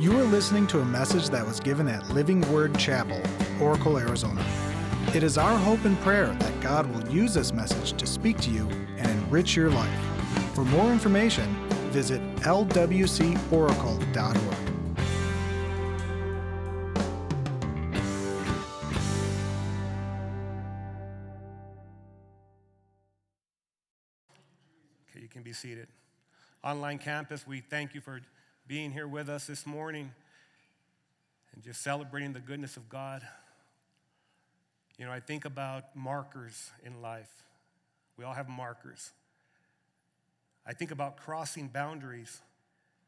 You are listening to a message that was given at Living Word Chapel, Oracle, Arizona. It is our hope and prayer that God will use this message to speak to you and enrich your life. For more information, visit lwcoracle.org. Okay, you can be seated. Online campus, we thank you for being here with us this morning and just celebrating the goodness of God. You know, I think about markers in life. We all have markers. I think about crossing boundaries.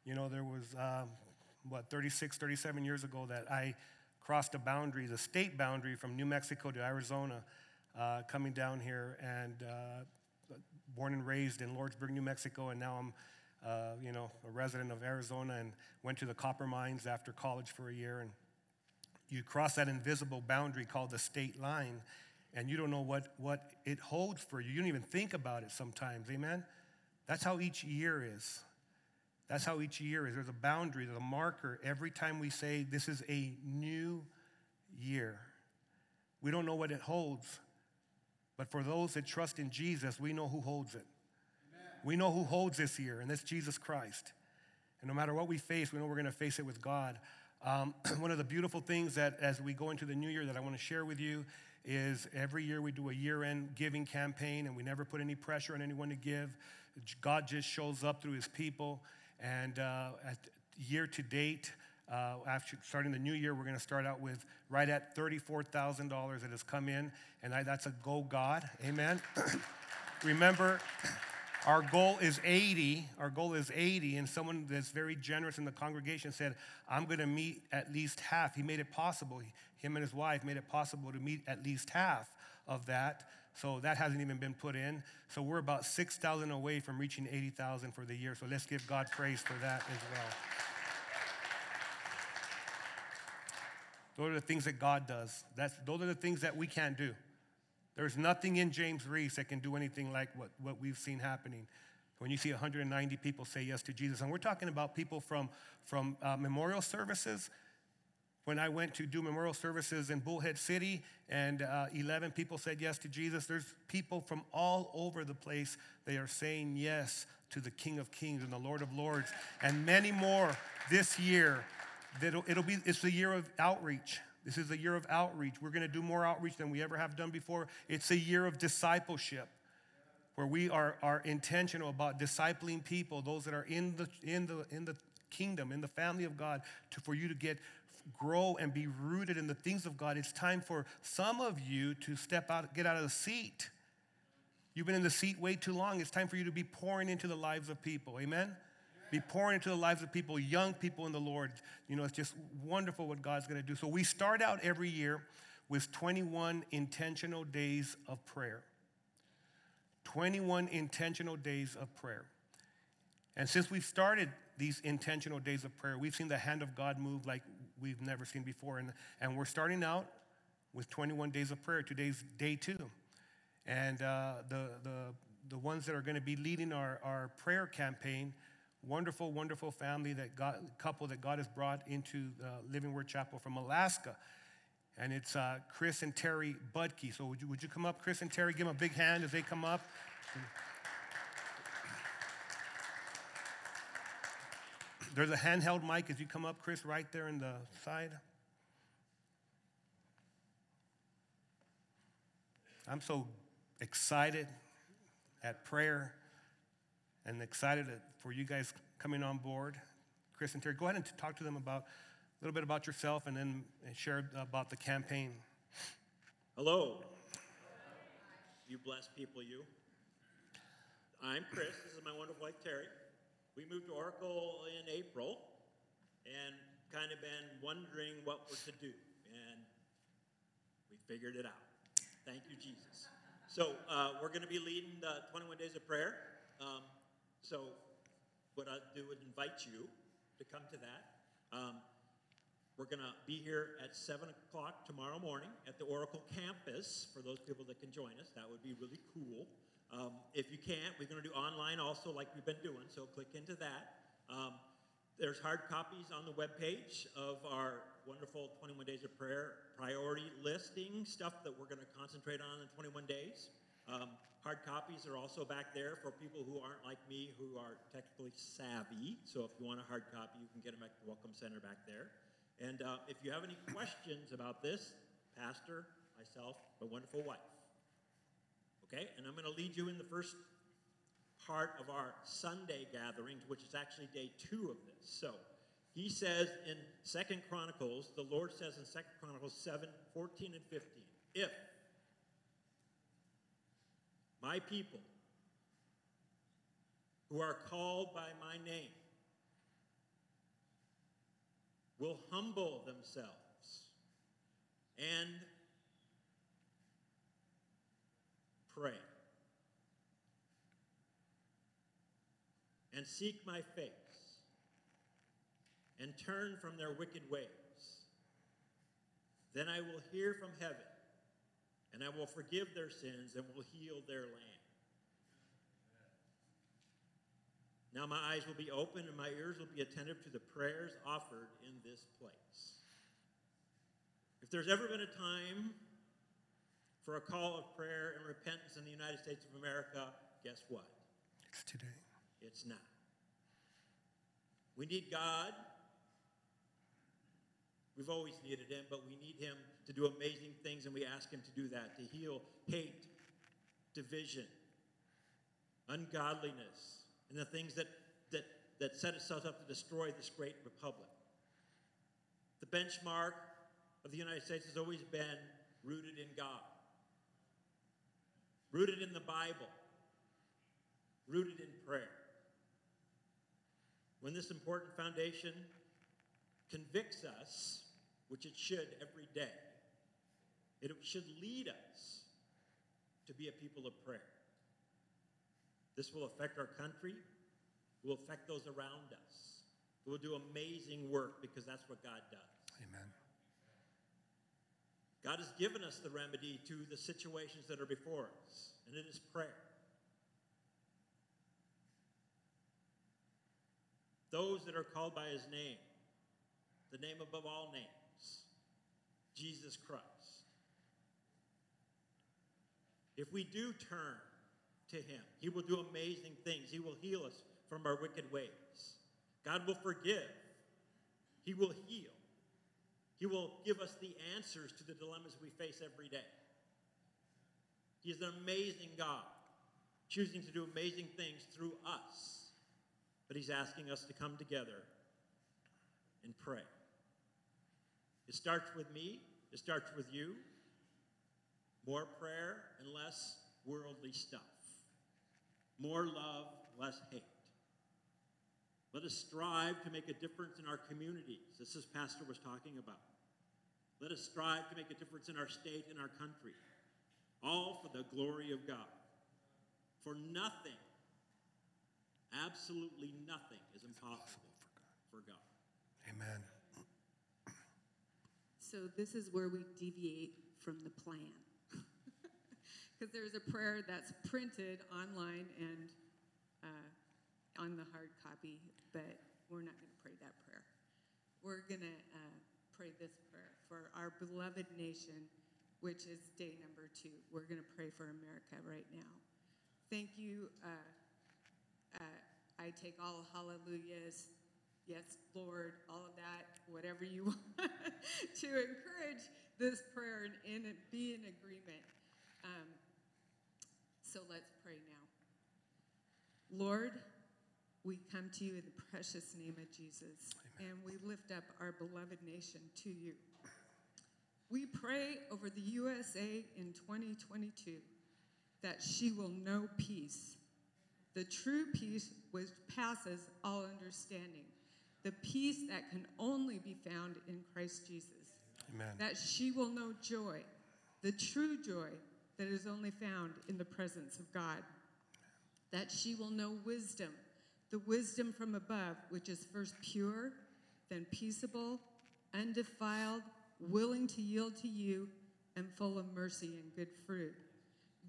You know, there was, um, what, 36, 37 years ago that I crossed a boundary, the state boundary from New Mexico to Arizona, uh, coming down here, and uh, born and raised in Lordsburg, New Mexico, and now I'm, uh, you know, a resident of Arizona and went to the copper mines after college for a year. And you cross that invisible boundary called the state line, and you don't know what, what it holds for you. You don't even think about it sometimes, amen? That's how each year is. That's how each year is. There's a boundary, there's a marker every time we say this is a new year. We don't know what it holds, but for those that trust in Jesus, we know who holds it. We know who holds this year, and that's Jesus Christ. And no matter what we face, we know we're going to face it with God. Um, one of the beautiful things that as we go into the new year that I want to share with you is every year we do a year end giving campaign, and we never put any pressure on anyone to give. God just shows up through his people. And uh, at year to date, uh, after starting the new year, we're going to start out with right at $34,000 that has come in, and I, that's a go God. Amen. Remember, our goal is 80. Our goal is 80, and someone that's very generous in the congregation said, I'm going to meet at least half. He made it possible. Him and his wife made it possible to meet at least half of that. So that hasn't even been put in. So we're about 6,000 away from reaching 80,000 for the year. So let's give God praise for that as well. Those are the things that God does. That's, those are the things that we can't do. There's nothing in James Reese that can do anything like what, what we've seen happening. When you see 190 people say yes to Jesus, and we're talking about people from, from uh, memorial services. When I went to do memorial services in Bullhead City, and uh, 11 people said yes to Jesus, there's people from all over the place. They are saying yes to the King of Kings and the Lord of Lords, and many more this year It'll, it'll be, it's the year of outreach. This is a year of outreach. We're going to do more outreach than we ever have done before. It's a year of discipleship where we are, are intentional about discipling people, those that are in the, in the, in the kingdom, in the family of God, to, for you to get grow and be rooted in the things of God. It's time for some of you to step out, get out of the seat. You've been in the seat way too long. It's time for you to be pouring into the lives of people. Amen? Be pouring into the lives of people, young people in the Lord. You know, it's just wonderful what God's going to do. So we start out every year with 21 intentional days of prayer. 21 intentional days of prayer. And since we've started these intentional days of prayer, we've seen the hand of God move like we've never seen before. And, and we're starting out with 21 days of prayer. Today's day two. And uh, the, the, the ones that are going to be leading our, our prayer campaign wonderful, wonderful family that God, couple that God has brought into Living Word Chapel from Alaska. And it's uh, Chris and Terry Budke. So would you, would you come up, Chris and Terry? Give them a big hand as they come up. There's a handheld mic as you come up, Chris, right there in the side. I'm so excited at prayer and excited for you guys coming on board. Chris and Terry, go ahead and talk to them about a little bit about yourself and then share about the campaign. Hello. You blessed people, you. I'm Chris. This is my wonderful wife, Terry. We moved to Oracle in April and kind of been wondering what we're to do. And we figured it out. Thank you, Jesus. So uh, we're going to be leading the 21 Days of Prayer. Um, so what I'd do is invite you to come to that. Um, we're going to be here at 7 o'clock tomorrow morning at the Oracle campus for those people that can join us. That would be really cool. Um, if you can't, we're going to do online also like we've been doing, so click into that. Um, there's hard copies on the webpage of our wonderful 21 Days of Prayer priority listing, stuff that we're going to concentrate on in 21 days. Um, hard copies are also back there for people who aren't like me, who are technically savvy. So if you want a hard copy, you can get them at the Welcome Center back there. And uh, if you have any questions about this, Pastor, myself, my wonderful wife. Okay, and I'm going to lead you in the first part of our Sunday gatherings, which is actually day two of this. So he says in Second Chronicles, the Lord says in Second Chronicles 7, 14 and 15, if my people who are called by my name will humble themselves and pray and seek my face and turn from their wicked ways, then I will hear from heaven and I will forgive their sins and will heal their land. Now my eyes will be open and my ears will be attentive to the prayers offered in this place. If there's ever been a time for a call of prayer and repentance in the United States of America, guess what? It's today. It's not. We need God. We've always needed Him, but we need Him to do amazing things, and we ask Him to do that to heal hate, division, ungodliness, and the things that, that, that set itself up to destroy this great republic. The benchmark of the United States has always been rooted in God, rooted in the Bible, rooted in prayer. When this important foundation convicts us, which it should every day, it should lead us to be a people of prayer. This will affect our country, it will affect those around us. It will do amazing work because that's what God does. Amen. God has given us the remedy to the situations that are before us, and it is prayer. Those that are called by his name, the name above all names, Jesus Christ. If we do turn to him, he will do amazing things. He will heal us from our wicked ways. God will forgive. He will heal. He will give us the answers to the dilemmas we face every day. He is an amazing God, choosing to do amazing things through us. But He's asking us to come together and pray. It starts with me, it starts with you. More prayer and less worldly stuff. More love, less hate. Let us strive to make a difference in our communities. This is Pastor was talking about. Let us strive to make a difference in our state and our country. All for the glory of God. For nothing, absolutely nothing, is impossible for God. Amen. So this is where we deviate from the plan. Because there's a prayer that's printed online and uh, on the hard copy, but we're not going to pray that prayer. We're going to uh, pray this prayer for our beloved nation, which is day number two. We're going to pray for America right now. Thank you. Uh, uh, I take all hallelujahs, yes, Lord, all of that, whatever you want, to encourage this prayer and, be in agreement. Um, so let's pray now. Lord, we come to you in the precious name of Jesus, and we lift up our beloved nation to you. We pray over the USA in 2022 that she will know peace, the true peace which passes all understanding, the peace that can only be found in Christ Jesus. Amen. That she will know joy, the true joy that is only found in the presence of God. That she will know wisdom, the wisdom from above, which is first pure, then peaceable, undefiled, willing to yield to you, and full of mercy and good fruit.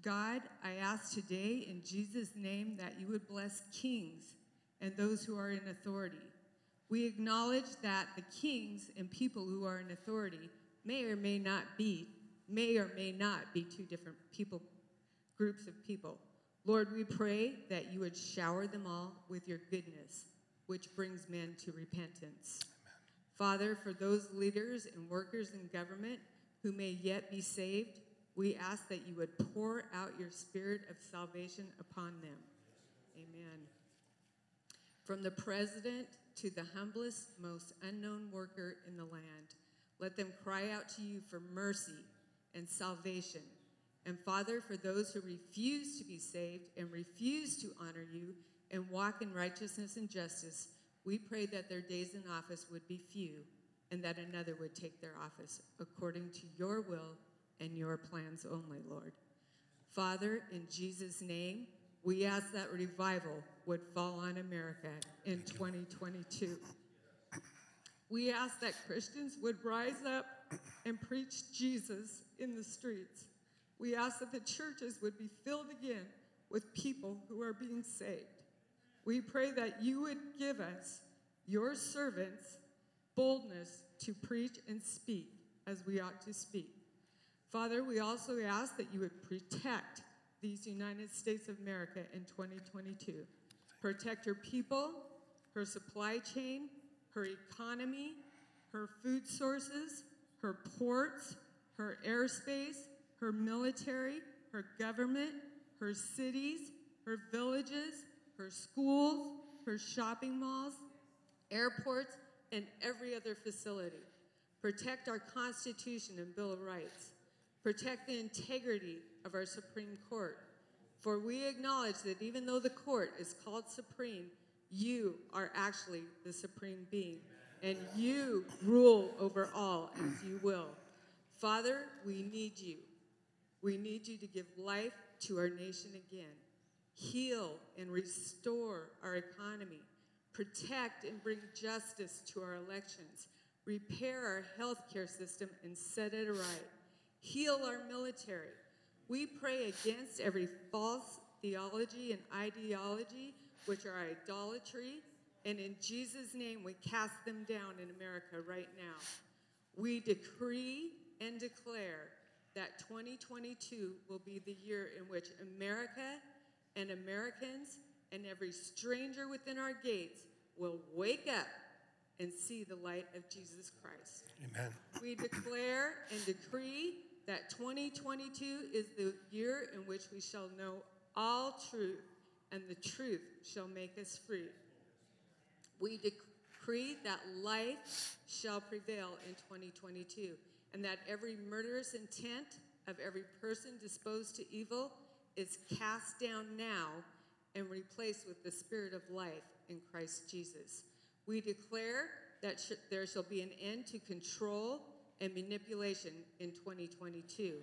God, I ask today in Jesus' name that you would bless kings and those who are in authority We acknowledge that the kings and people who are in authority may or may not be, may or may not be two different people, groups of people. Lord, we pray that you would shower them all with your goodness, which brings men to repentance. Father, for those leaders and workers in government who may yet be saved, we ask that you would pour out your spirit of salvation upon them. Amen. From the president to the humblest, most unknown worker in the land, let them cry out to you for mercy and salvation. And Father, for those who refuse to be saved and refuse to honor you and walk in righteousness and justice, we pray that their days in office would be few and that another would take their office according to your will and your plans only, Lord. Father, in Jesus' name, we ask that revival would fall on America in 2022. We ask that Christians would rise up and preach Jesus in the streets. We ask that the churches would be filled again with people who are being saved. We pray that you would give us, your servants, boldness to preach and speak as we ought to speak. Father, we also ask that you would protect these United States of America in 2022. Protect her people, her supply chain, her economy, her food sources, her ports, her airspace, her military, her government, her cities, her villages, her schools, her shopping malls, airports, and every other facility. Protect our Constitution and Bill of Rights. Protect the integrity of our Supreme Court. For we acknowledge that even though the court is called supreme, you are actually the supreme being, and you rule over all as you will. Father, we need you. We need you to give life to our nation again, heal and restore our economy, protect and bring justice to our elections, repair our healthcare system and set it right, heal our military. We pray against every false theology and ideology, which are idolatry, and in Jesus' name we cast them down in America right now. We decree and declare that 2022 will be the year in which America and Americans and every stranger within our gates will wake up and see the light of Jesus Christ. Amen. We declare and decree that 2022 is the year in which we shall know all truth, and the truth shall make us free. We decree that life shall prevail in 2022, and that every murderous intent of every person disposed to evil is cast down now and replaced with the spirit of life in Christ Jesus. We declare that sh- there shall be an end to control and manipulation in 2022,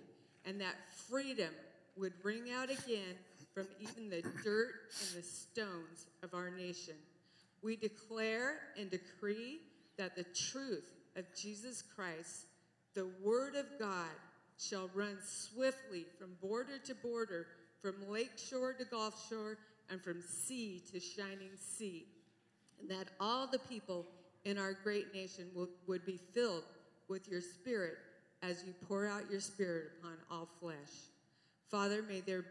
and that freedom would ring out again from even the dirt and the stones of our nation. We declare and decree that the truth of Jesus Christ, the Word of God, shall run swiftly from border to border, from lake shore to gulf shore, and from sea to shining sea and that all the people in our great nation would, would be filled with your spirit as you pour out your spirit upon all flesh. Father, may there,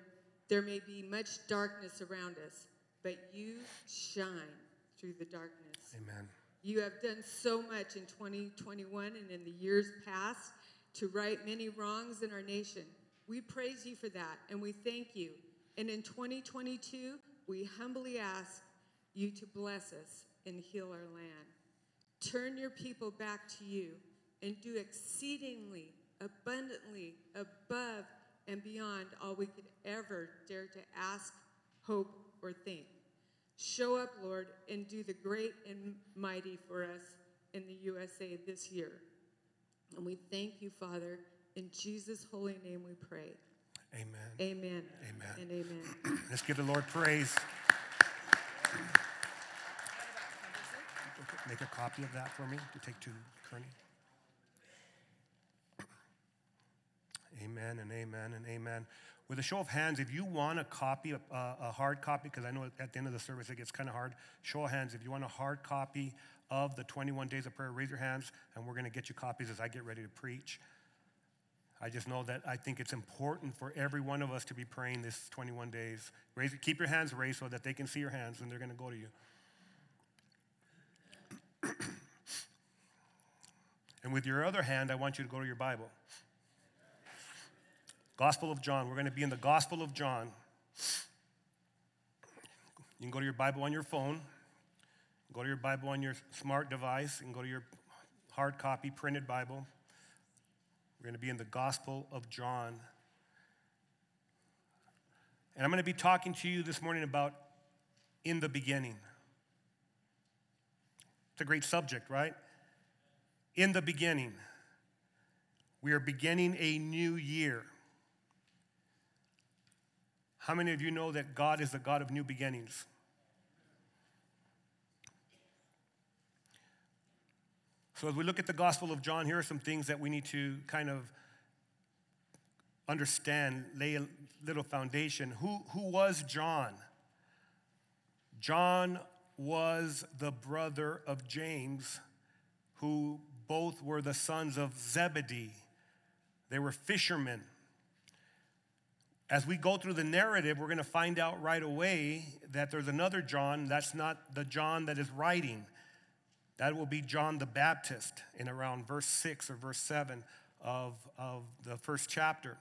there may be much darkness around us, but you shine through the darkness. Amen. You have done so much in 2021 and in the years past to right many wrongs in our nation. We praise you for that and we thank you. And in 2022, we humbly ask you to bless us and heal our land. Turn your people back to you and do exceedingly, abundantly, above and beyond all we could ever dare to ask, hope, or think. Show up, Lord, and do the great and mighty for us in the USA this year. And we thank you, Father. In Jesus' holy name we pray. Amen. Amen. Amen. And amen. Let's give the Lord praise. Make a copy of that for me to take to Kearny. Amen and amen and amen. With a show of hands, if you want a copy, uh, a hard copy, because I know at the end of the service it gets kind of hard. Show of hands, if you want a hard copy of the 21 days of prayer, raise your hands and we're going to get you copies as I get ready to preach. I just know that I think it's important for every one of us to be praying this 21 days. Raise, keep your hands raised so that they can see your hands when they're going to go to you. and with your other hand, I want you to go to your Bible. Gospel of John. We're going to be in the Gospel of John. You can go to your Bible on your phone, go to your Bible on your smart device, and go to your hard copy printed Bible. We're going to be in the Gospel of John. And I'm going to be talking to you this morning about in the beginning. It's a great subject, right? In the beginning. We are beginning a new year. How many of you know that God is the God of new beginnings? So, as we look at the Gospel of John, here are some things that we need to kind of understand, lay a little foundation. Who, who was John? John was the brother of James, who both were the sons of Zebedee. They were fishermen. As we go through the narrative, we're going to find out right away that there's another John. That's not the John that is writing. That will be John the Baptist in around verse 6 or verse 7 of, of the first chapter.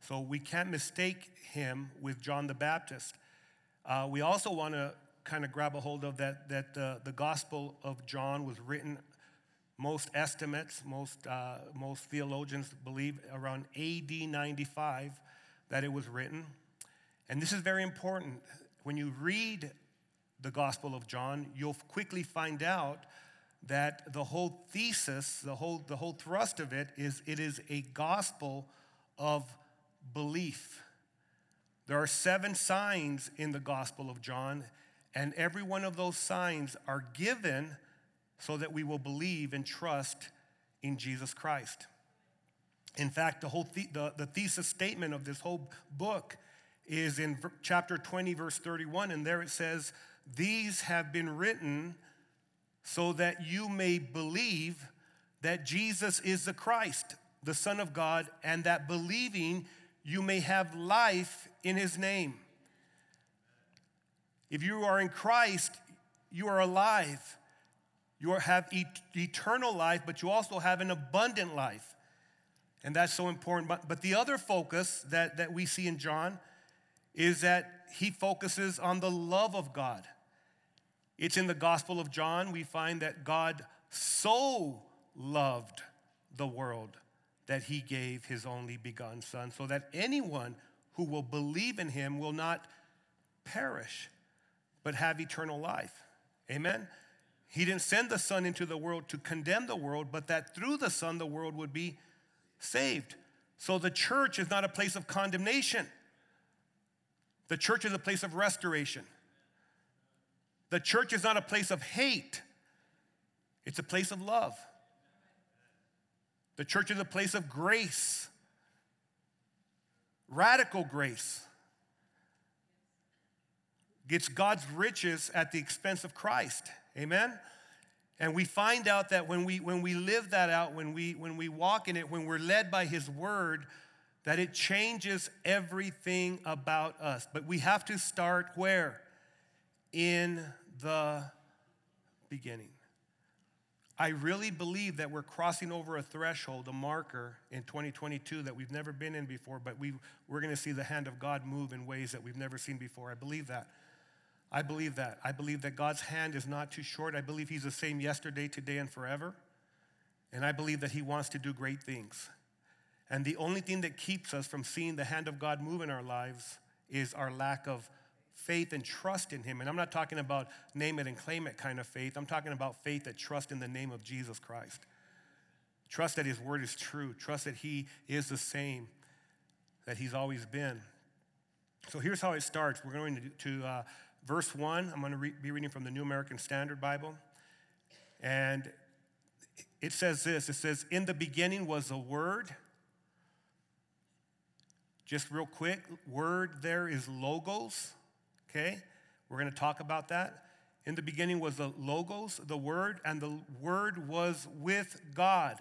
So we can't mistake him with John the Baptist. Uh, we also want to kind of grab a hold of that, that uh, the Gospel of John was written, most estimates, most, uh, most theologians believe around AD 95 that it was written. And this is very important. When you read the Gospel of John, you'll quickly find out that the whole thesis, the whole, the whole thrust of it is it is a gospel of belief. There are seven signs in the Gospel of John, and every one of those signs are given so that we will believe and trust in Jesus Christ. In fact, the whole the, the, the thesis statement of this whole book is in chapter 20, verse 31, and there it says, These have been written so that you may believe that Jesus is the Christ, the Son of God, and that believing you may have life in his name. If you are in Christ, you are alive. You have eternal life, but you also have an abundant life. And that's so important. But, but the other focus that, that we see in John is that he focuses on the love of God. It's in the Gospel of John, we find that God so loved the world that he gave his only begotten Son, so that anyone who will believe in him will not perish, but have eternal life. Amen? He didn't send the Son into the world to condemn the world, but that through the Son the world would be saved. So the church is not a place of condemnation, the church is a place of restoration. The church is not a place of hate, it's a place of love. The church is a place of grace, radical grace. Gets God's riches at the expense of Christ. Amen? And we find out that when we, when we live that out, when we, when we walk in it, when we're led by His Word, that it changes everything about us. But we have to start where? in the beginning. I really believe that we're crossing over a threshold, a marker in 2022 that we've never been in before, but we, we're going to see the hand of God move in ways that we've never seen before. I believe that. I believe that. I believe that God's hand is not too short. I believe He's the same yesterday, today, and forever. And I believe that He wants to do great things. And the only thing that keeps us from seeing the hand of God move in our lives is our lack of faith and trust in Him. And I'm not talking about name it and claim it kind of faith. I'm talking about faith that trust in the name of Jesus Christ. Trust that His word is true. Trust that He is the same that He's always been. So here's how it starts. We're going to, to uh, verse 1. I'm going to re- be reading from the New American Standard Bible. And it says this it says, In the beginning was a word. Just real quick, word there is logos okay? We're going to talk about that. In the beginning was the Logos, the Word, and the Word was with God.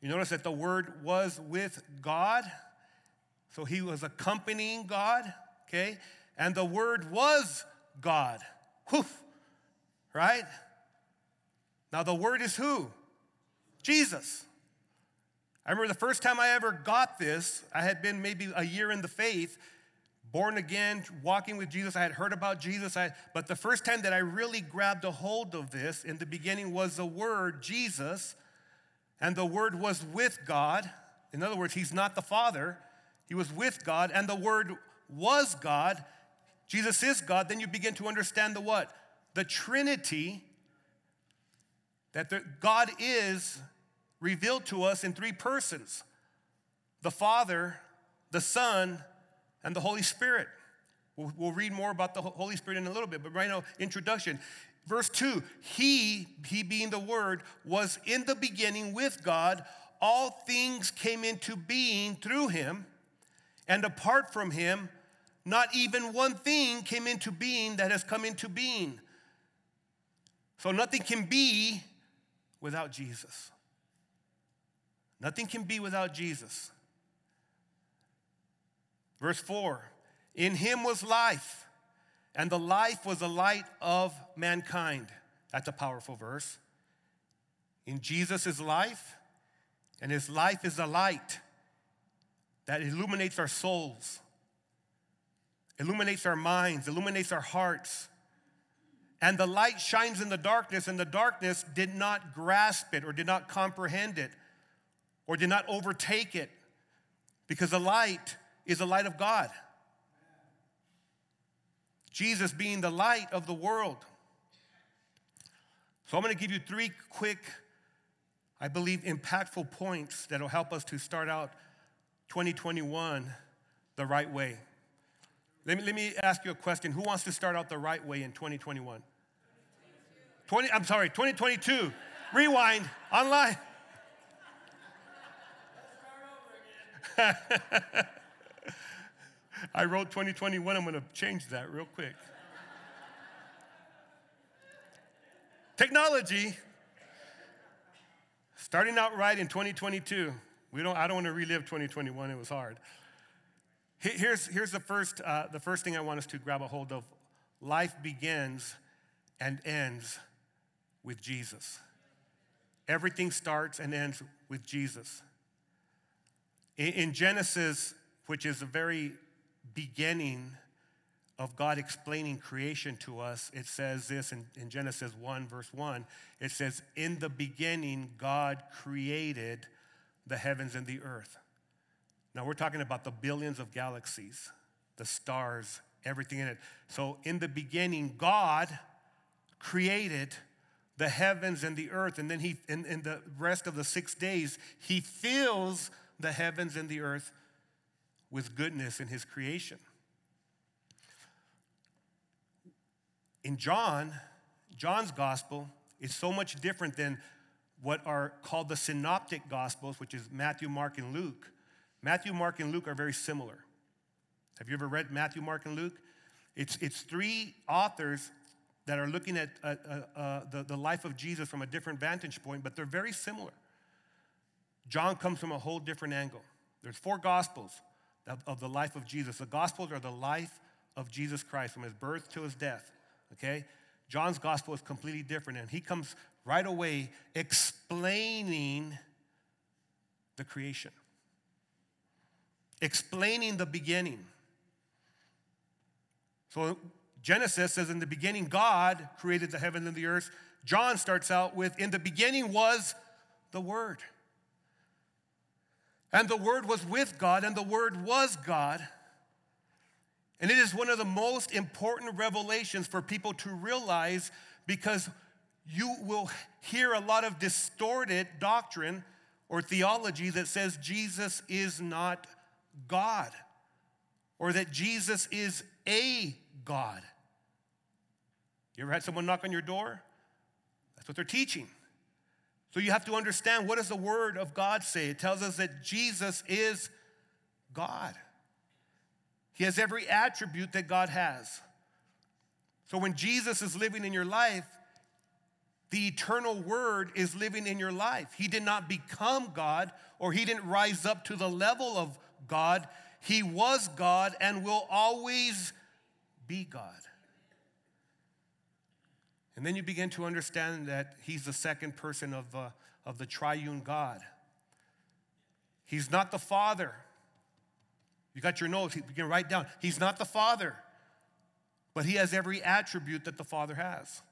You notice that the Word was with God. So he was accompanying God, okay? And the Word was God. Whew, right? Now, the Word is who? Jesus. I remember the first time I ever got this, I had been maybe a year in the faith, born again, walking with Jesus. I had heard about Jesus, I, but the first time that I really grabbed a hold of this in the beginning was the word Jesus, and the word was with God. In other words, he's not the Father, he was with God, and the word was God. Jesus is God. Then you begin to understand the what? The Trinity, that the, God is revealed to us in three persons the Father, the Son, and the Holy Spirit. We'll, we'll, read more about the Holy Spirit in a little bit, but right now, introduction. Verse 2 He, He being the Word, was in the beginning with God. All things came into being through Him, and apart from Him, not even one thing came into being that has come into being. So nothing can be without Jesus. Nothing can be without Jesus. Verse 4 In him was life, and the life was the light of mankind. That's a powerful verse. In Jesus is life, and his life is a light that illuminates our souls, illuminates our minds, illuminates our hearts. And the light shines in the darkness, and the darkness did not grasp it or did not comprehend it or did not overtake it because the light is the light of God. Jesus being the light of the world. So I'm going to give you three quick, I believe, impactful points that will help us to start out 2021 the right way. Let me, let me ask you a question. Who wants to start out the right way in 2021? 20, I'm sorry, 2022. Rewind, online. I wrote 2021. I'm going to change that real quick. Technology, starting out right in 2022. We don't, I don't want to relive 2021. It was hard. Here's, here's the, first, uh, the first thing I want us to grab a hold of life begins and ends with Jesus. Everything starts and ends with Jesus. In Genesis, which is the very beginning of God explaining creation to us, it says this in, in, Genesis 1, verse 1. It says, In the beginning, God created the heavens and the earth. Now, we're talking about the billions of galaxies, the stars, everything in it. So, in the beginning, God created the heavens and the earth. And then, he, in, in the rest of the six days, He fills the heavens and the earth with goodness in his creation. In John, John's gospel is so much different than what are called the synoptic gospels, which is Matthew, Mark, and Luke. Matthew, Mark, and Luke are very similar. Have you ever read Matthew, Mark, and Luke? It's, it's three authors that are looking at uh, uh, uh, the, the life of Jesus from a different vantage point, but they're very similar. John comes from a whole different angle. There's four gospels of, of the life of Jesus. The gospels are the life of Jesus Christ from his birth to his death, okay? John's gospel is completely different, and he comes right away explaining the creation, explaining the beginning. So Genesis says, In the beginning, God created the heavens and the earth. John starts out with, In the beginning was the Word. And the Word was with God, and the Word was God. And it is one of the most important revelations for people to realize because you will hear a lot of distorted doctrine or theology that says Jesus is not God or that Jesus is a God. You ever had someone knock on your door? That's what they're teaching. So you have to understand what does the word of God say? It tells us that Jesus is God. He has every attribute that God has. So when Jesus is living in your life, the eternal word is living in your life. He did not become God or he didn't rise up to the level of God. He was God and will always be God. And then you begin to understand that he's the second person of, uh, of the triune God. He's not the Father. You got your notes, you can write down. He's not the Father, but he has every attribute that the Father has.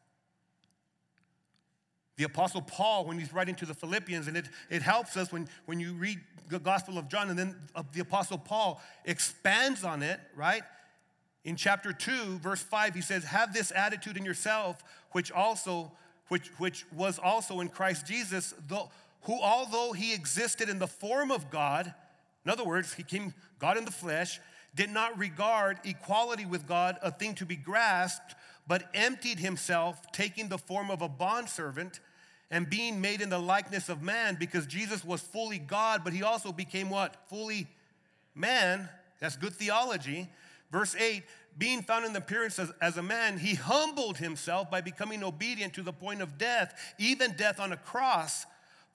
The Apostle Paul, when he's writing to the Philippians, and it, it helps us when, when you read the Gospel of John, and then the Apostle Paul expands on it, right? In chapter 2, verse 5, he says, Have this attitude in yourself, which also, which, which was also in Christ Jesus, though, who although he existed in the form of God, in other words, he came God in the flesh, did not regard equality with God a thing to be grasped, but emptied himself, taking the form of a bondservant and being made in the likeness of man, because Jesus was fully God, but he also became what? Fully man. That's good theology. Verse 8 being found in the appearance as, as, a man, he humbled himself by becoming obedient to the point of death, even death on a cross.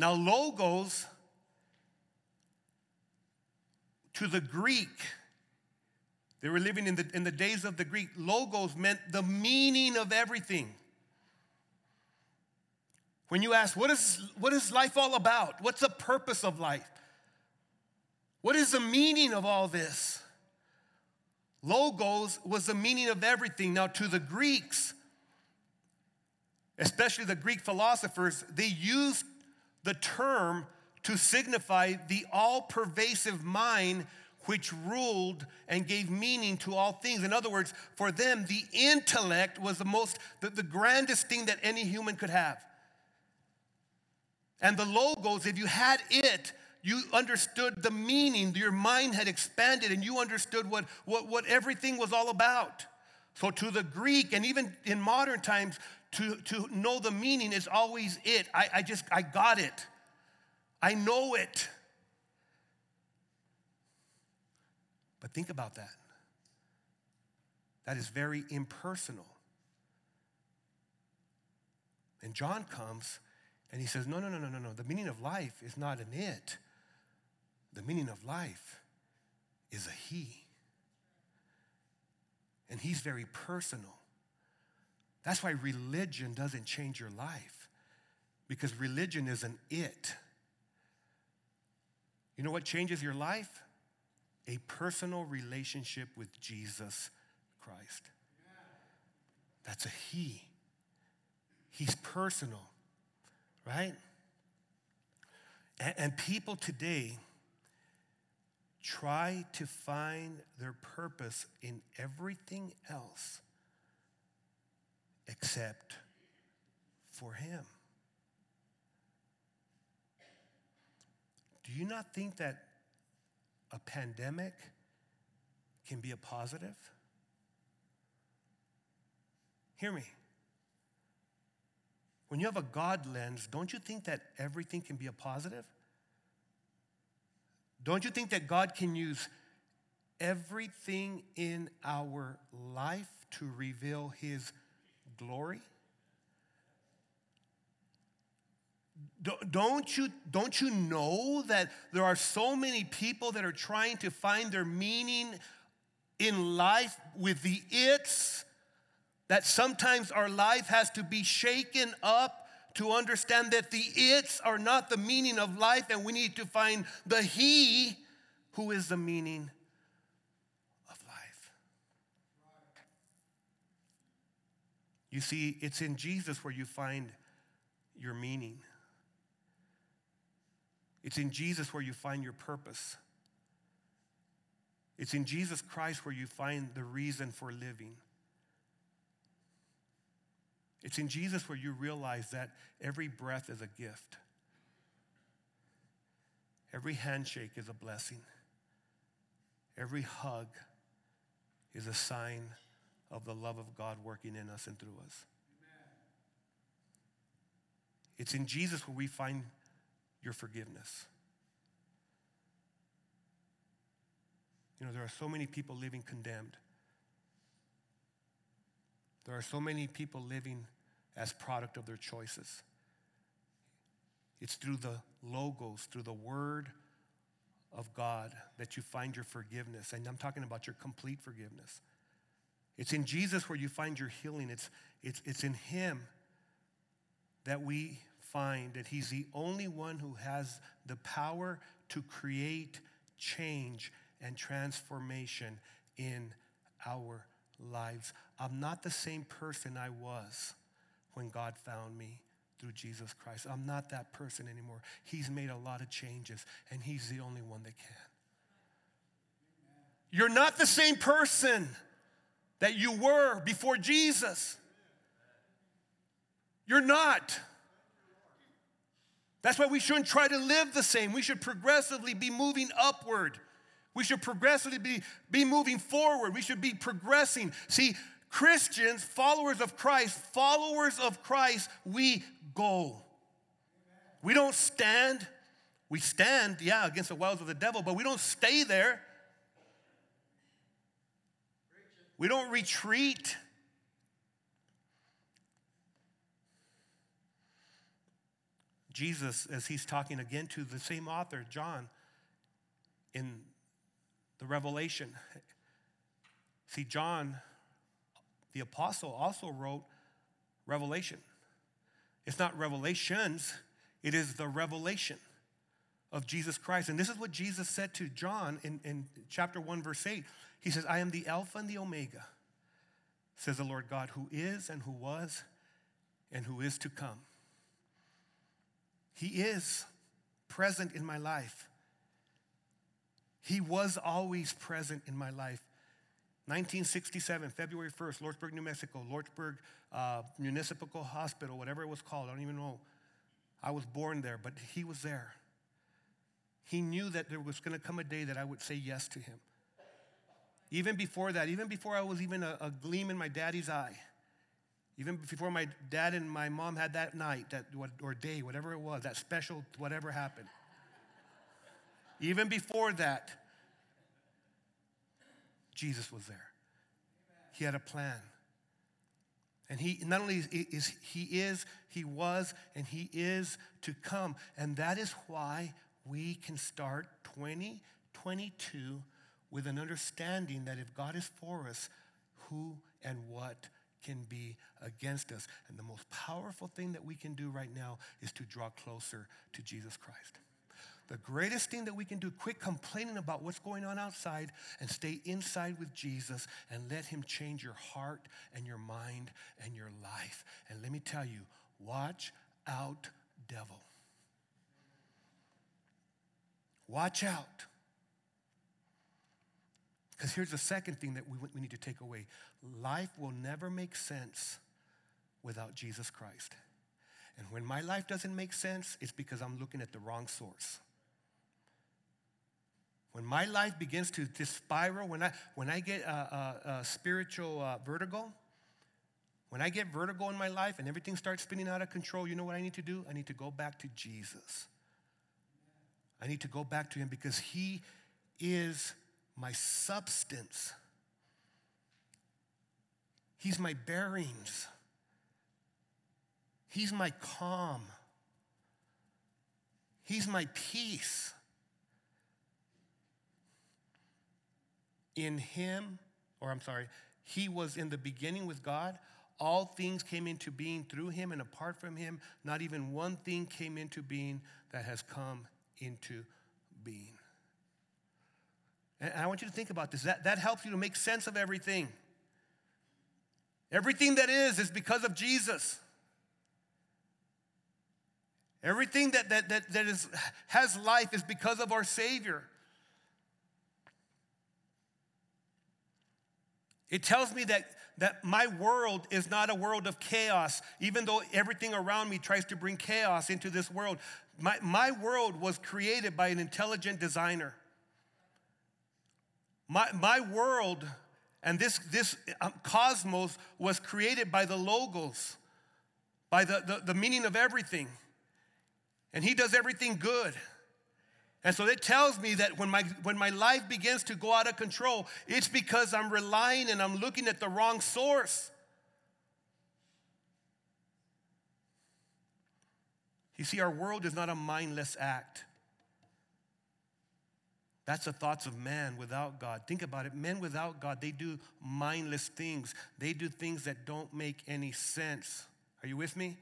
Now, logos to the Greek, they were living in the, in the days of the Greek, logos meant the meaning of everything. When you ask, what is, what is life all about? What's the purpose of life? What is the meaning of all this? Logos was the meaning of everything. Now, to the Greeks, especially the Greek philosophers, they used the term to signify the all pervasive mind which ruled and gave meaning to all things. In other words, for them, the intellect was the most, the, the grandest thing that any human could have. And the logos, if you had it, you understood the meaning. Your mind had expanded and you understood what, what, what everything was all about. So, to the Greek, and even in modern times, to, to know the meaning is always it. I, I just, I got it. I know it. But think about that. That is very impersonal. And John comes and he says, No, no, no, no, no, no. The meaning of life is not an it. The meaning of life is a he. And he's very personal. That's why religion doesn't change your life, because religion is an it. You know what changes your life? A personal relationship with Jesus Christ. That's a he. He's personal right? And, and people today try to find their purpose in everything else except for Him. Do you not think that a pandemic can be a positive? Hear me. When you have a God lens, don't you think that everything can be a positive? Don't you think that God can use everything in our life to reveal His glory? Don't you, don't you know that there are so many people that are trying to find their meaning in life with the its that sometimes our life has to be shaken up to understand that the its are not the meaning of life, and we need to find the He who is the meaning of life. You see, it's in Jesus where you find your meaning, it's in Jesus where you find your purpose. It's in Jesus Christ where you find the reason for living. It's in Jesus where you realize that every breath is a gift. Every handshake is a blessing. Every hug is a sign of the love of God working in us and through us. It's in Jesus where we find your forgiveness. You know, there are so many people living condemned. There are so many people living as product of their choices. It's through the logos, through the word of God that you find your forgiveness. And I'm talking about your complete forgiveness. It's in Jesus where you find your healing. It's, it's, it's in Him that we find that He's the only one who has the power to create change and transformation in our lives. I'm not the same person I was when God found me through Jesus Christ. I'm not that person anymore. He's made a lot of changes, and He's the only one that can. You're not the same person that you were before Jesus. You're not. That's why we shouldn't try to live the same. We should progressively be moving upward. We should progressively be, be moving forward. We should be progressing. See, Christians, followers of Christ, followers of Christ, we go. We don't stand. We stand, yeah, against the wiles of the devil, but we don't stay there. We don't retreat. Jesus, as he's talking again to the same author, John, in the Revelation. See, John, the apostle, also wrote Revelation. It's not revelations, it is the revelation of Jesus Christ. And this is what Jesus said to John in, in chapter 1, verse 8. He says, I am the Alpha and the Omega, says the Lord God, who is and who was and who is to come. He is present in my life. He was always present in my life. 1967, February 1st, Lordsburg, New Mexico, Lordsburg uh, Municipal Hospital, whatever it was called, I don't even know. I was born there, but he was there. He knew that there was going to come a day that I would say yes to him. Even before that, even before I was even a, a gleam in my daddy's eye, even before my dad and my mom had that night, that or day, whatever it was, that special whatever happened. Even before that, Jesus was there. He had a plan. And he not only is he is, he was, and he is to come. And that is why we can start 2022 with an understanding that if God is for us, who and what can be against us. And the most powerful thing that we can do right now is to draw closer to Jesus Christ. The greatest thing that we can do, quit complaining about what's going on outside and stay inside with Jesus and let Him change your heart and your mind and your life. And let me tell you, watch out, devil. Watch out. Because here's the second thing that we, we need to take away life will never make sense without Jesus Christ. And when my life doesn't make sense, it's because I'm looking at the wrong source. When my life begins to, to spiral, when I, when I get a, a, a spiritual uh, vertigo, when I get vertigo in my life and everything starts spinning out of control, you know what I need to do? I need to go back to Jesus. I need to go back to him because he is my substance. He's my bearings. He's my calm. He's my peace. In Him, or I'm sorry, He was in the beginning with God. All things came into being through Him, and apart from Him, not even one thing came into being that has come into being. And I want you to think about this. That, that helps you to make sense of everything. Everything that is is because of Jesus. Everything that, that, that, that is, has life is because of our Savior. It tells me that that my world is not a world of chaos, even though everything around me tries to bring chaos into this world. My, my world was created by an intelligent designer. My, my world and this, this um, cosmos was created by the logos, by the, the, the meaning of everything. And he does everything good. And so it tells me that when my, when my life begins to go out of control, it's because I'm relying and I'm looking at the wrong source. You see, our world is not a mindless act. That's the thoughts of man without God. Think about it. Men without God, they do mindless things. They do things that don't make any sense. Are you with me?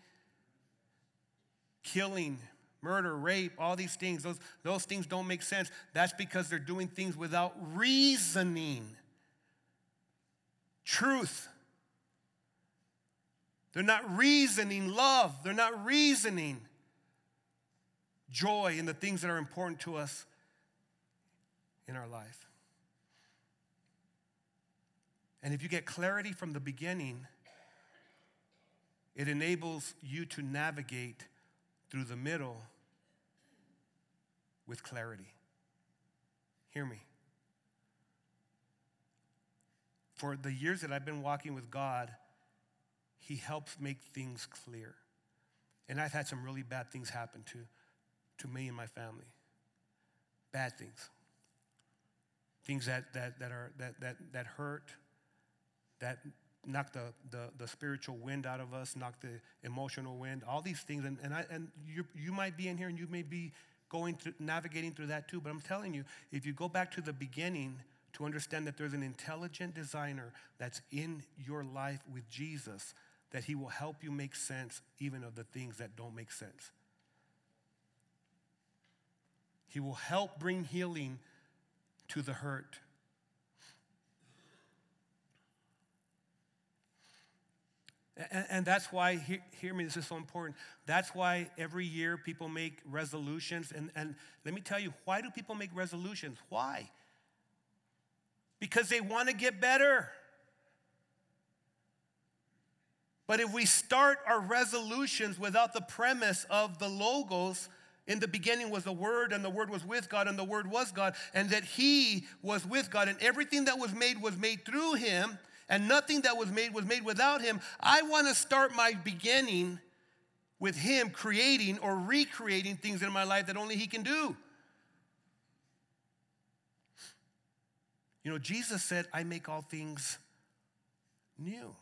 Killing, murder, rape, all these things, those, those things don't make sense. That's because they're doing things without reasoning. Truth. They're not reasoning love. They're not reasoning joy in the things that are important to us in our life. And if you get clarity from the beginning, it enables you to navigate through the middle with clarity. Hear me. For the years that I've been walking with God, He helps make things clear. And I've had some really bad things happen to, to me and my family. Bad things things that, that, that, are, that, that, that hurt, that knock the, the, the spiritual wind out of us, knock the emotional wind, all these things. And, and, I, and you, you might be in here and you may be going through, navigating through that too. But I'm telling you, if you go back to the beginning to understand that there's an intelligent designer that's in your life with Jesus, that he will help you make sense even of the things that don't make sense. He will help bring healing to the hurt. And, and, that's why, hear, hear, me, this is so important. That's why every year people make resolutions. And, and let me tell you, why do people make resolutions? Why? Because they want to get better. But if we start our resolutions without the premise of the logos, in the beginning was the Word, and the Word was with God, and the Word was God, and that He was with God, and everything that was made was made through Him, and nothing that was made was made without Him. I want to start my beginning with Him creating or recreating things in my life that only He can do. You know, Jesus said, I make all things new.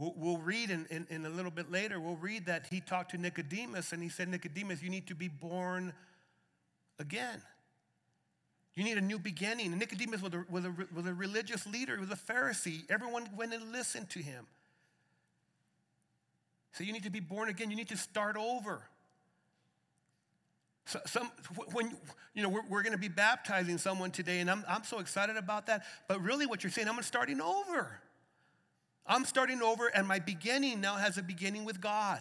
We'll, read in, in, in, a little bit later, we'll read that he talked to Nicodemus and he said, Nicodemus, you need to be born again. You need a new beginning. And Nicodemus was a, was, a, was a religious leader, he was a Pharisee. Everyone went and listened to him. So you need to be born again, you need to start over. So, some, when you know we're, we're going to be baptizing someone today, and I'm, I'm so excited about that. But really, what you're saying, I'm starting over. I'm starting over, and my beginning now has a beginning with God.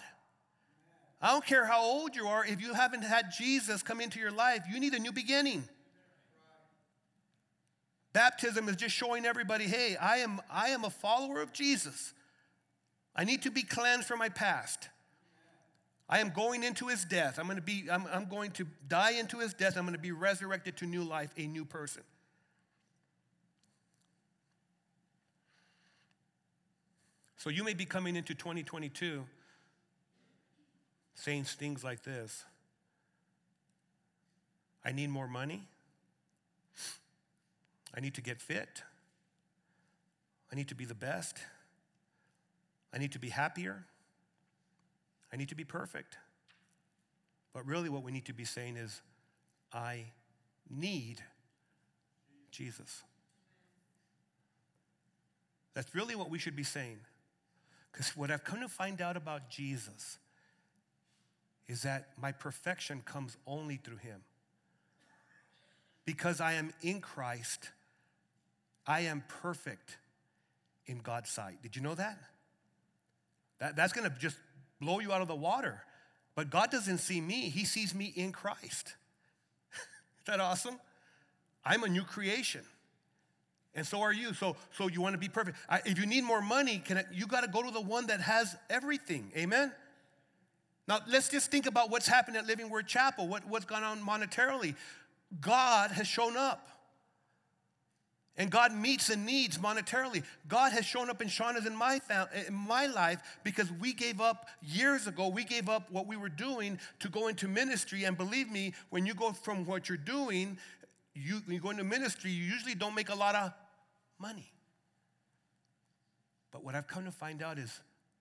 I don't care how old you are, if you haven't had Jesus come into your life, you need a new beginning. Baptism is just showing everybody, hey, I am, I am a follower of Jesus. I need to be cleansed from my past. I am going into his death. I'm going to be, I'm, I'm going to die into his death. I'm going to be resurrected to new life, a new person. So you may be coming into 2022 saying things like this I need more money. I need to get fit. I need to be the best. I need to be happier. I need to be perfect. But really, what we need to be saying is, I need Jesus. That's really what we should be saying. Because what I've come to find out about Jesus is that my perfection comes only through him. Because I am in Christ, I am perfect in God's sight. Did you know that? that that's to just blow you out of the water. But God doesn't see me, He sees me in Christ. Is that awesome? I'm a new creation. And so are you. So, so you want to be perfect. I, if you need more money, can I, you got to go to the one that has everything. Amen? Now, let's just think about what's happened at Living Word Chapel, what, what's gone on monetarily. God has shown up. And God meets the needs monetarily. God has shown up in Shauna's in my, in my life because we gave up years ago, we gave up what we were doing to go into ministry. And believe me, when you go from what you're doing, you, you go into ministry, you usually don't make a lot of money. But what I've come to find out is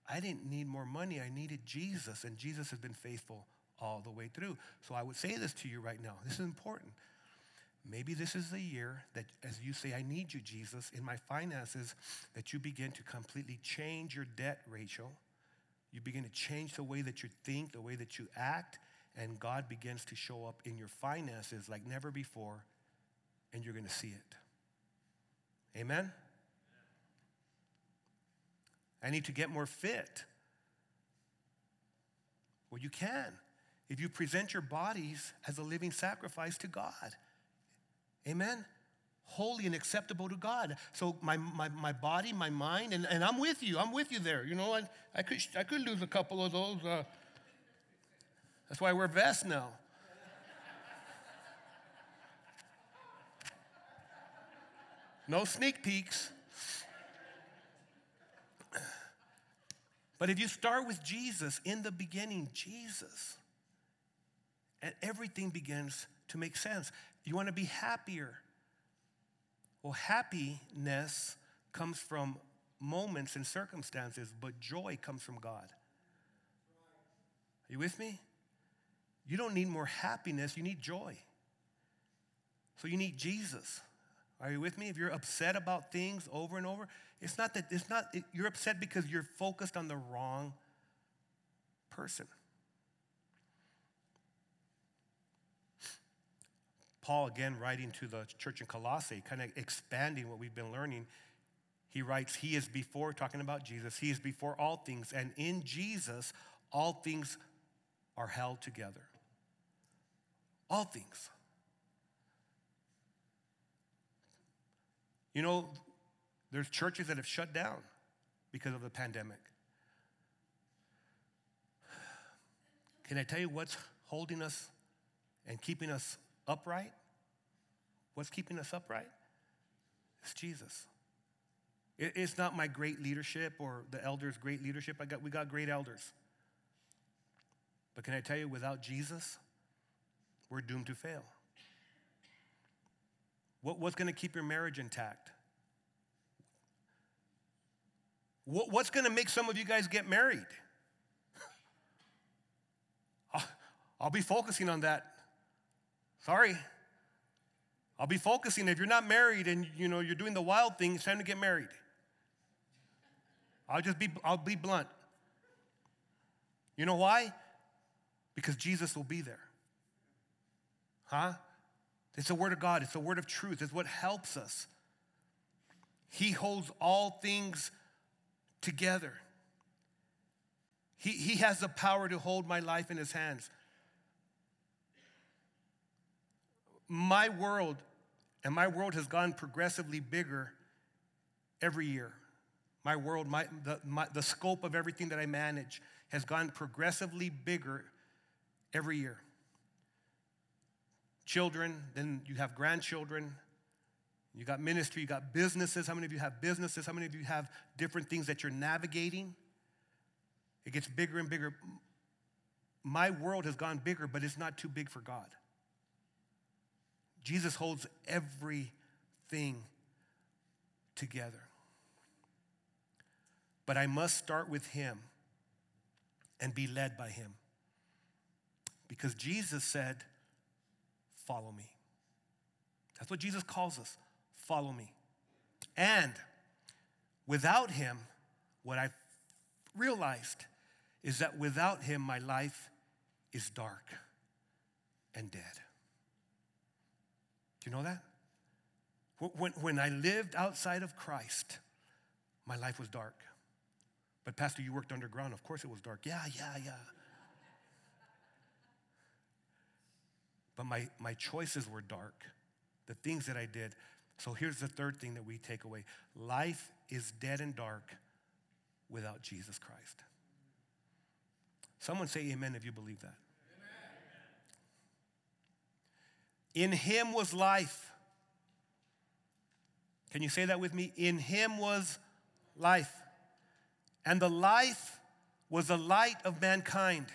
I didn't need more money, I needed Jesus. And Jesus has been faithful all the way through. So I would say this to you right now. This is important. Maybe this is the year that, as you say, I need you, Jesus, in my finances, that you begin to completely change your debt ratio. You begin to change the way that you think, the way that you act, and God begins to show up in your finances like never before, and you're going to see it. Amen? I need to get more fit. Well, you can if you present your bodies as a living sacrifice to God. Amen? Holy and acceptable to God. So my, my, my body, my mind, and, and I'm with you. I'm with you there. You know, I, I, could, I could lose a couple of those. Uh, that's why I wear vests now. No sneak peeks. But if you start with Jesus in the beginning, Jesus, and everything begins to make sense. You want to be happier. Well, happiness comes from moments and circumstances, but joy comes from God. Are you with me? You don't need more happiness, you need joy. So you need Jesus. Are you with me? If you're upset about things over and over, it's not that it's not you're upset because you're focused on the wrong person. Paul, again, writing to the church in Colossae, kind of expanding what we've been learning, he writes, He is before, talking about Jesus, He is before all things, and in Jesus, all things are held together. All things. You know, there's churches that have shut down because of the pandemic. Can I tell you what's holding us and keeping us upright? What's keeping us upright? It's Jesus. It's not my great leadership or the elders' great leadership. I got, we got great elders. But can I tell you, without Jesus, we're doomed to fail. What, what's going to keep your marriage intact? What, what's going to make some of you guys get married? I'll, I'll be focusing on that. Sorry. I'll be focusing. If you're not married and you know you're doing the wild thing, it's time to get married. I'll just be I'll be blunt. You know why? Because Jesus will be there. Huh? It's the word of God, it's the word of truth, it's what helps us. He holds all things together. He, he has the power to hold my life in his hands. My world and my world has gone progressively bigger every year. My world, my, the, my, the scope of everything that I manage has gone progressively bigger every year. Children, then you have grandchildren, you got ministry, you got businesses. How many of you have businesses? How many of you have different things that you're navigating? It gets bigger and bigger. My world has gone bigger, but it's not too big for God. Jesus holds everything together. But I must start with Him and be led by Him. Because Jesus said, Follow me. That's what Jesus calls us follow me. And without Him, what I've realized is that without Him, my life is dark and dead. Do you know that? When, when I lived outside of Christ, my life was dark. But, Pastor, you worked underground. Of course it was dark. Yeah, yeah, yeah. But my, my choices were dark. The things that I did. So here's the third thing that we take away life is dead and dark without Jesus Christ. Someone say amen if you believe that. In him was life. Can you say that with me? In him was life. And the life was the light of mankind.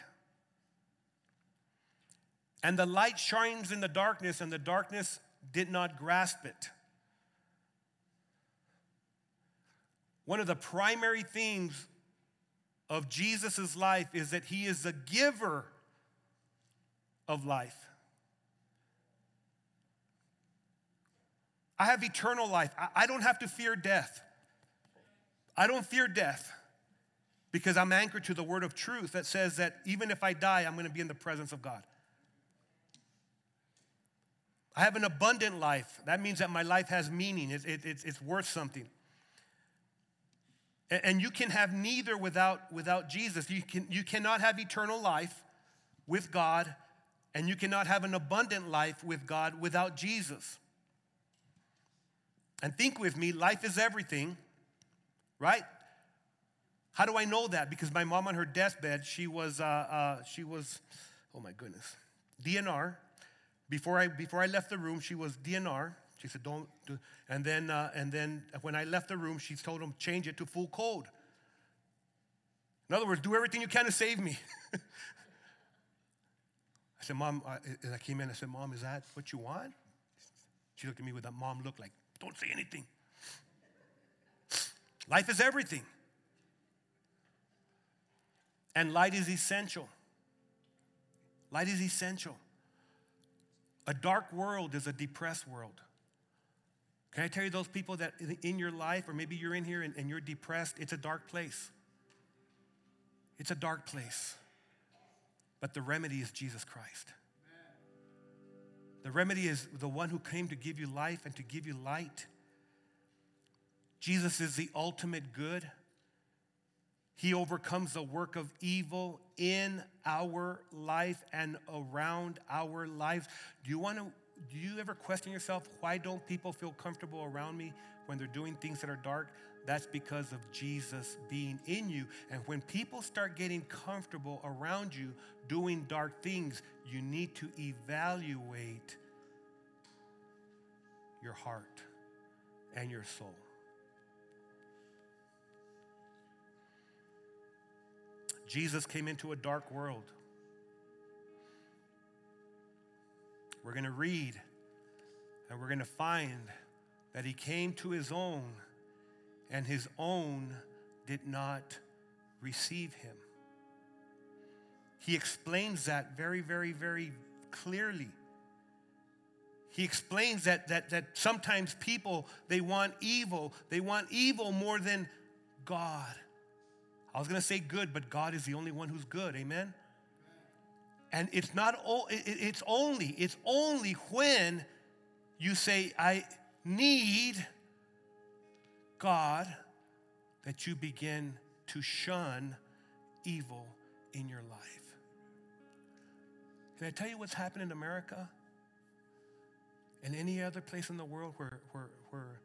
And the light shines in the darkness, and the darkness did not grasp it. One of the primary themes of Jesus' life is that he is the giver of life. I have eternal life. I don't have to fear death. I don't fear death because I'm anchored to the word of truth that says that even if I die, I'm going to be in the presence of God. I have an abundant life. That means that my life has meaning, it, it, it's, it's worth something. And, and you can have neither without, without Jesus. You, can, you cannot have eternal life with God, and you cannot have an abundant life with God without Jesus. And think with me life is everything, right? How do I know that? Because my mom on her deathbed, she was, uh, uh, she was, oh my goodness, DNR. Before I, before I left the room, she was DNR. She said, don't do. And then, uh, and then when I left the room, she told him, change it to full code. In other words, do everything you can to save me. I said, Mom, I, and I came in, I said, Mom, is that what you want? She looked at me with that mom look like, don't say anything. Life is everything. And light is essential. Light is essential. A dark world is a depressed world. Can I tell you those people that in your life, or maybe you're in here and, and you're depressed, it's a dark place. It's a dark place. But the remedy is Jesus Christ. The remedy is the one who came to give you life and to give you light. Jesus is the ultimate good. He overcomes the work of evil in our life and around our lives. Do you want to do you ever question yourself why don't people feel comfortable around me when they're doing things that are dark? That's because of Jesus being in you. And when people start getting comfortable around you doing dark things, you need to evaluate your heart and your soul. Jesus came into a dark world. We're going to read and we're going to find that he came to his own and his own did not receive him. He explains that very, very, very clearly. He explains that, that, that sometimes people, they want evil. They want evil more than God. I was going to say good, but God is the only one who's good. Amen. And it's not it's only it's only when you say I need God that you begin to shun evil in your life. Can I tell you what's happened in America? And any other place in the world where, where, where,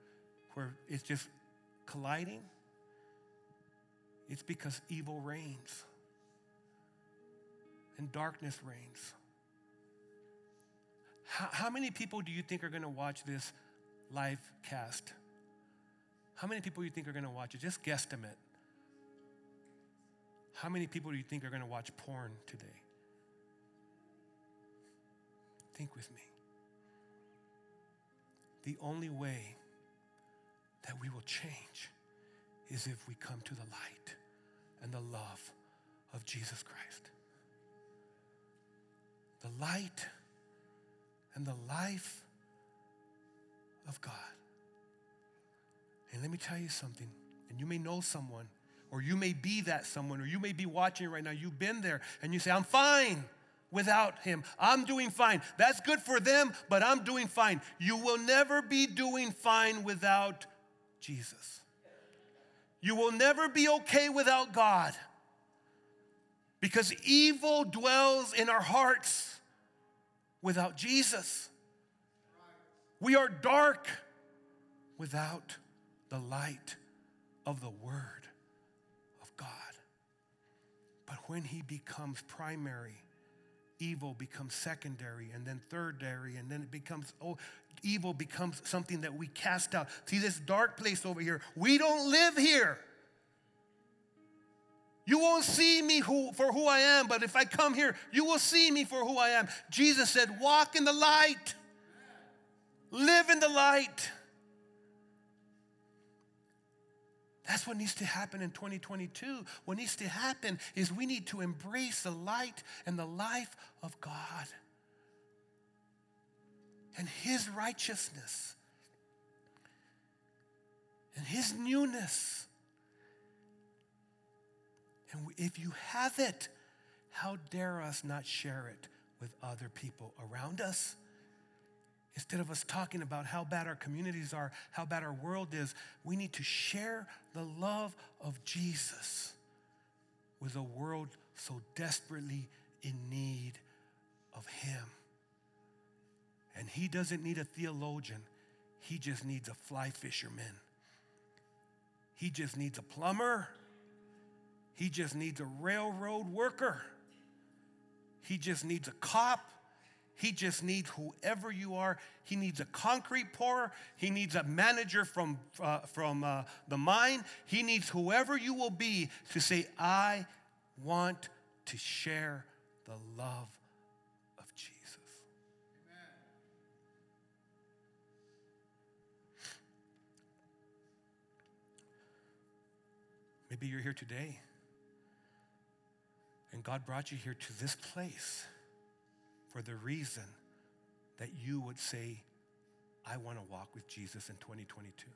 where it's just colliding? It's because evil reigns and darkness reigns. How, how many people do you think are going to watch this live cast? How many people do you think are going to watch it? Just guesstimate. How many people do you think are going to watch porn today? Think with me. The only way that we will change is if we come to the light and the love of Jesus Christ. The light and the life of God. And let me tell you something, and you may know someone, or you may be that someone, or you may be watching right now. You've been there, and you say, I'm fine without him. I'm doing fine. That's good for them, but I'm doing fine. You will never be doing fine without Jesus. You will never be okay without God because evil dwells in our hearts without Jesus. We are dark without the light of the Word of God. But when He becomes primary, evil becomes secondary and then thirdary and then it becomes oh evil becomes something that we cast out see this dark place over here we don't live here you won't see me who, for who I am, but if I come here, you will see me for who I am. Jesus said, Walk in the light, live in the light. That's what needs to happen in 2022. What needs to happen is we need to embrace the light and the life of God and His righteousness and His newness. And if you have it, how dare us not share it with other people around us? Instead of us talking about how bad our communities are, how bad our world is, we need to share the love of Jesus with a world so desperately in need of Him. And He doesn't need a theologian, He just needs a fly fisherman. He just needs a plumber he just needs a railroad worker. He just needs a cop. He just needs whoever you are. He needs a concrete pourer. He needs a manager from, uh, from uh, the mine. He needs whoever you will be to say, I want to share the love of Jesus. Amen. Maybe you're here today and God brought you here to this place for the reason that you would say, I want to walk with Jesus in 2022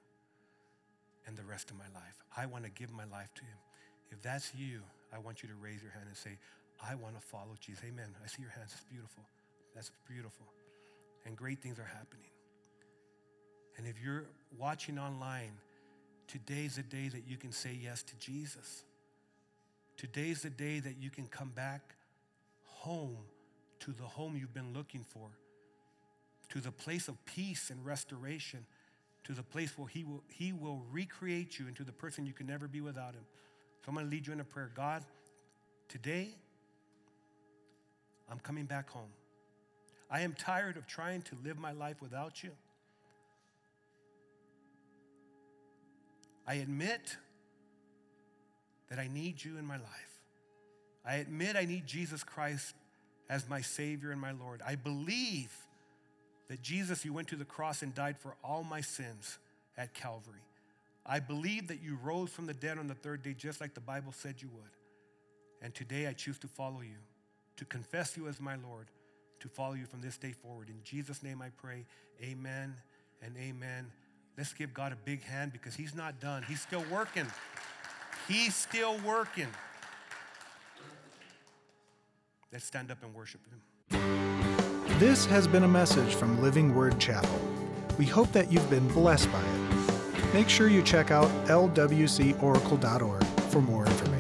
and the rest of my life. I want to give my life to Him. If that's you, I want you to raise your hand and say, I want to follow Jesus. Amen. I see your hands. It's beautiful. That's beautiful. And great things are happening. And if you're watching online, today's the day that you can say yes to Jesus. Today's the day that you can come back home to the home you've been looking for, to the place of peace and restoration, to the place where He will, he will recreate you into the person you can never be without Him. So I'm going to lead you in a prayer. God, today, I'm coming back home. I am tired of trying to live my life without you. I admit that I need you in my life. I admit I need Jesus Christ as my Savior and my Lord. I believe that Jesus, you went to the cross and died for all my sins at Calvary. I believe that you rose from the dead on the third day, just like the Bible said you would. And today I choose to follow you, to confess you as my Lord, to follow you from this day forward. In Jesus' name I pray, amen and amen. Let's give God a big hand because He's not done, He's still working. He's still working. Let's stand up and worship Him. This has been a message from Living Word Chapel. We hope that you've been blessed by it. Make sure you check out lwcoracle.org for more information.